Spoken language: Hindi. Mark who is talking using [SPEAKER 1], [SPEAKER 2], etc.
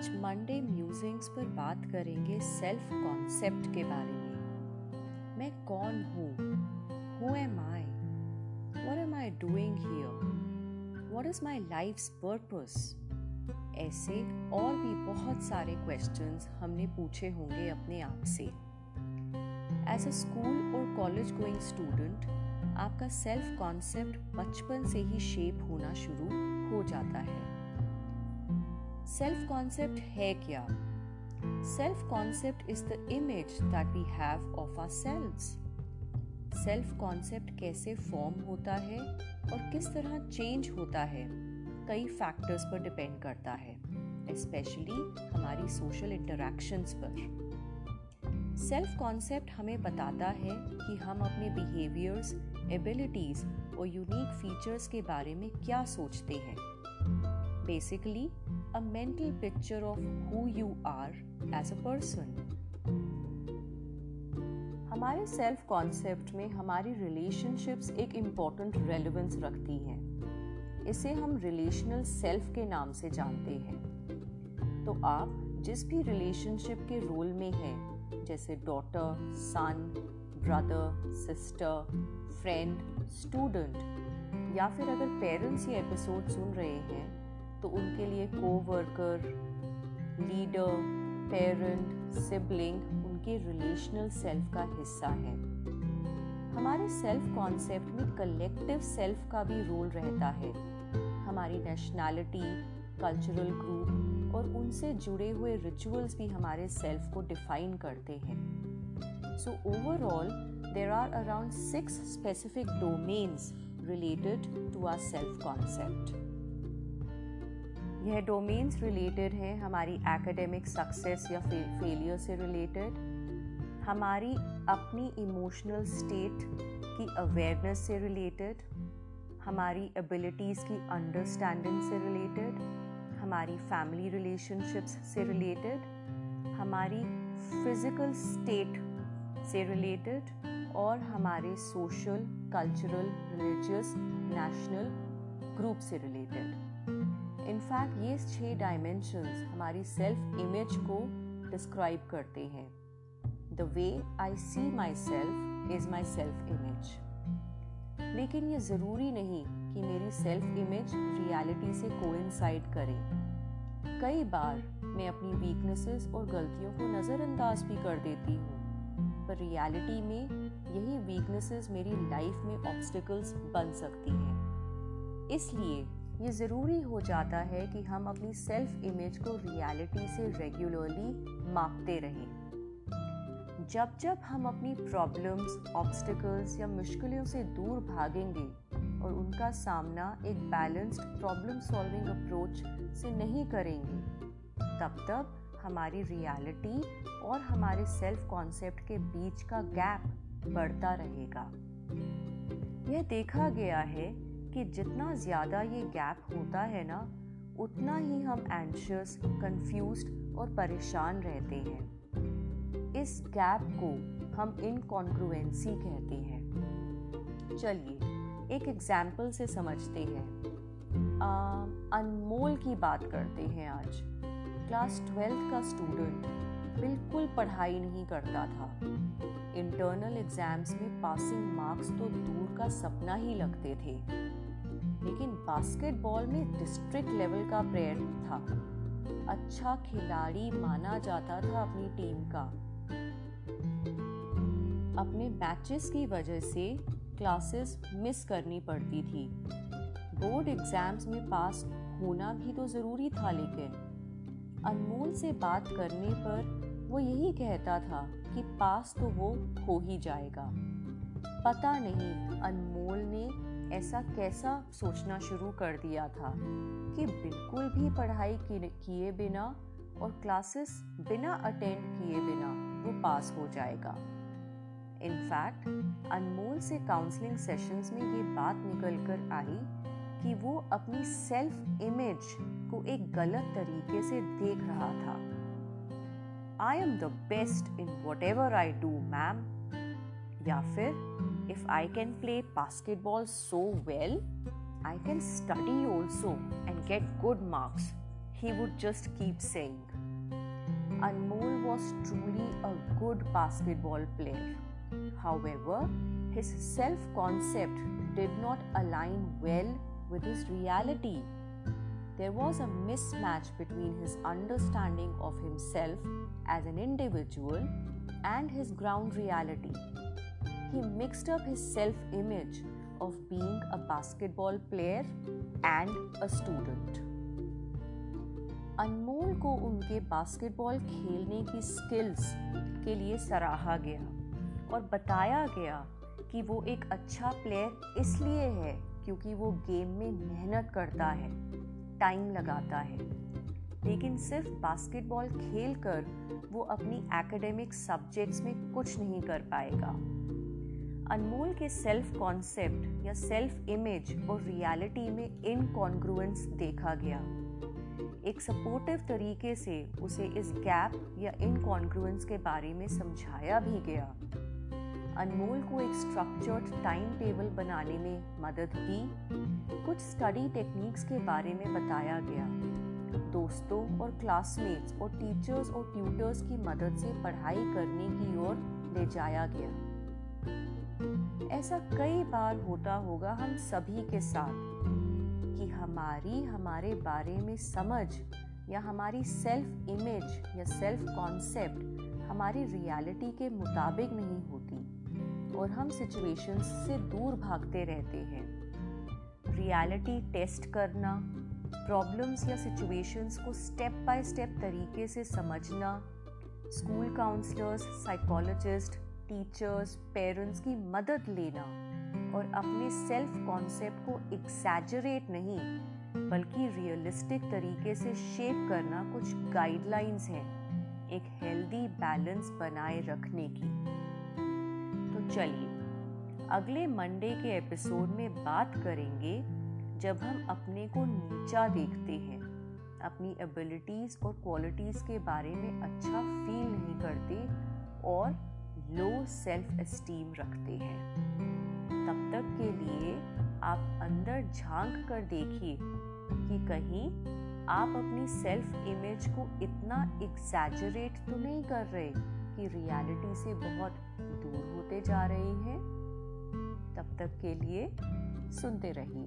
[SPEAKER 1] आज मंडे म्यूजिंग्स पर बात करेंगे सेल्फ कॉन्सेप्ट के बारे में। मैं कौन हूँ? Who am I what am I doing here what is my life purpose ऐसे और भी बहुत सारे क्वेश्चंस हमने पूछे होंगे अपने आप से। एज अ स्कूल और कॉलेज गोइंग स्टूडेंट आपका सेल्फ कॉन्सेप्ट बचपन से ही शेप होना शुरू हो जाता है। सेल्फ कॉन्सेप्ट है क्या? Self concept is the image that we have of our self self concept कैसे फॉर्म होता है और किस तरह चेंज होता है, कई फैक्टर्स पर डिपेंड करता है स्पेशली हमारी सोशल इंटरेक्शंस पर। सेल्फ कॉन्सेप्ट हमें बताता है कि हम अपने बिहेवियर्स एबिलिटीज और यूनिक फीचर्स के बारे में क्या सोचते हैं। Basically a mental picture of who you are as a person. हमारे सेल्फ कॉन्सेप्ट में हमारी रिलेशनशिप्स एक इंपॉर्टेंट रेलिवेंस रखती हैं इसे हम रिलेशनल सेल्फ के नाम से जानते हैं तो आप जिस भी रिलेशनशिप के रोल में हैं, जैसे daughter son brother sister friend student या फिर अगर पेरेंट्स ये एपिसोड सुन रहे हैं तो उनके लिए को वर्कर लीडर पेरेंट सिबलिंग उनके रिलेशनल सेल्फ का हिस्सा है। हमारे सेल्फ कॉन्सेप्ट में कलेक्टिव सेल्फ का भी रोल रहता है। हमारी नेशनैलिटी कल्चरल ग्रुप और उनसे जुड़े हुए रिचुअल्स भी हमारे सेल्फ को डिफाइन करते हैं। So overall there are around six specific domains related to our self concept यह डोमेन्स रिलेटेड हैं, हमारी एकेडमिक सक्सेस या फेलियर से रिलेटेड हमारी अपनी इमोशनल स्टेट की अवेयरनेस से रिलेटेड हमारी एबिलिटीज़ की अंडरस्टैंडिंग से रिलेटेड हमारी फैमिली रिलेशनशिप्स से रिलेटेड हमारी फ़िज़िकल स्टेट से रिलेटेड और हमारे social cultural religious national group से रिलेटेड इनफैक्ट ये छह डायमेंशंस हमारी सेल्फ इमेज को डिस्क्राइब करते हैं। The way I see my self is my self image लेकिन ये ज़रूरी नहीं कि मेरी सेल्फ इमेज रियलिटी से कोइंसाइड करे। कई बार मैं अपनी वीकनेसेस और गलतियों को नज़रअंदाज भी कर देती हूँ, पर रियलिटी में यही वीकनेसेस मेरी लाइफ में ऑब्स्टिकल्स बन सकती हैं। इसलिए ये ज़रूरी हो जाता है कि हम अपनी सेल्फ इमेज को रियलिटी से रेगुलरली मापते रहें। जब जब हम अपनी प्रॉब्लम्स ऑब्स्टिकल्स या मुश्किलों से दूर भागेंगे और उनका सामना एक बैलेंस्ड प्रॉब्लम सॉल्विंग अप्रोच से नहीं करेंगे, तब तब हमारी रियलिटी और हमारे सेल्फ कॉन्सेप्ट के बीच का गैप बढ़ता रहेगा। यह देखा गया है कि जितना ज़्यादा ये गैप होता है ना, उतना ही हम एंशियस कंफ्यूज और परेशान रहते हैं। इस गैप को हम इनकॉन्ग्रुएंसी कहते हैं। चलिए, एक एग्ज़ाम्पल से समझते हैं। अनमोल की बात करते हैं आज। क्लास ट्वेल्थ का स्टूडेंट बिल्कुल पढ़ाई नहीं करता था। इंटरनल एग्ज़ाम्स में पासिंग मार्क्स तो दूर का सपना ही लगते थे। लेकिन बास्केटबॉल में डिस्ट्रिक्ट लेवल का प्रेयर था। अच्छा खिलाड़ी माना जाता था अपनी टीम का। अपने मैचेस की वजह से क्लासेस मिस करनी पड़ती थी। बोर्ड एग्ज़ाम्स में पास होना भी तो ज़रूरी था लेकिन अनमोल से बात करने पर वो यही कहता था कि पास तो वो हो ही जाएगा। पता नहीं अनमोल ने ऐसा कैसा सोचना शुरू कर दिया था कि बिल्कुल भी पढ़ाई किए बिना और क्लासेस बिना अटेंड किए बिना वो पास हो जाएगा। इनफैक्ट अनमोल से काउंसलिंग सेशंस में ये बात निकल कर आई कि वो अपनी सेल्फ इमेज को एक गलत तरीके से देख रहा था। I am the best in whatever I do ma'am या फिर if I can play basketball so well, I can study also and get good marks, he would just keep saying. Anmol was truly a good basketball player. However, his self concept did not align well with his reality. There was a mismatch between his understanding of himself as an individual and his ground reality. He mixed up his self image of being a basketball player and a student. अनमोल को उनके बास्केटबॉल खेलने की स्किल्स के लिए सराहा गया और बताया गया कि वो एक अच्छा प्लेयर इसलिए है क्योंकि वो गेम में मेहनत करता है टाइम लगाता है लेकिन सिर्फ़ बास्केटबॉल खेल कर वो अपनी एकेडमिक सब्जेक्ट्स में कुछ नहीं कर पाएगा अनमोल के सेल्फ कॉन्सेप्ट या सेल्फ इमेज और रियलिटी में इनकॉन्ग्रुएंस देखा गया। एक सपोर्टिव तरीके से उसे इस गैप या इनकॉन्ग्रुएंस के बारे में समझाया भी गया। अनमोल को एक स्ट्रक्चर्ड टाइम टेबल बनाने में मदद की कुछ स्टडी टेक्निक्स के बारे में बताया गया। दोस्तों और क्लासमेट्स और टीचर्स और ट्यूटर्स की मदद से पढ़ाई करने की ओर ले जाया गया। ऐसा कई बार होता होगा हम सभी के साथ कि हमारी, हमारे बारे में समझ या हमारी सेल्फ इमेज या सेल्फ कॉन्सेप्ट हमारी रियलिटी के मुताबिक नहीं होती और हम सिचुएशंस से दूर भागते रहते हैं। रियलिटी टेस्ट करना प्रॉब्लम्स या सिचुएशंस को स्टेप बाय स्टेप तरीके से समझना school counsellors psychologist teachers parents की मदद लेना और अपने सेल्फ कॉन्सेप्ट को एग्जैजरेट नहीं, बल्कि रियलिस्टिक तरीके से शेप करना कुछ गाइडलाइंस हैं, एक हेल्दी बैलेंस बनाए रखने की। तो चलिए, अगले मंडे के एपिसोड में बात करेंगे जब हम अपने को नीचा देखते हैं, अपनी एबिलिटीज और क्वालिटीज के बारे में अच्छा फील नहीं करते और लो सेल्फ एस्टीम रखते हैं। तब तक के लिए आप अंदर झाँक कर देखिए कि कहीं आप अपनी सेल्फ इमेज को इतना एग्जैजरेट तो नहीं कर रहे कि रियलिटी से बहुत दूर होते जा रहे हैं। तब तक के लिए सुनते रहिए।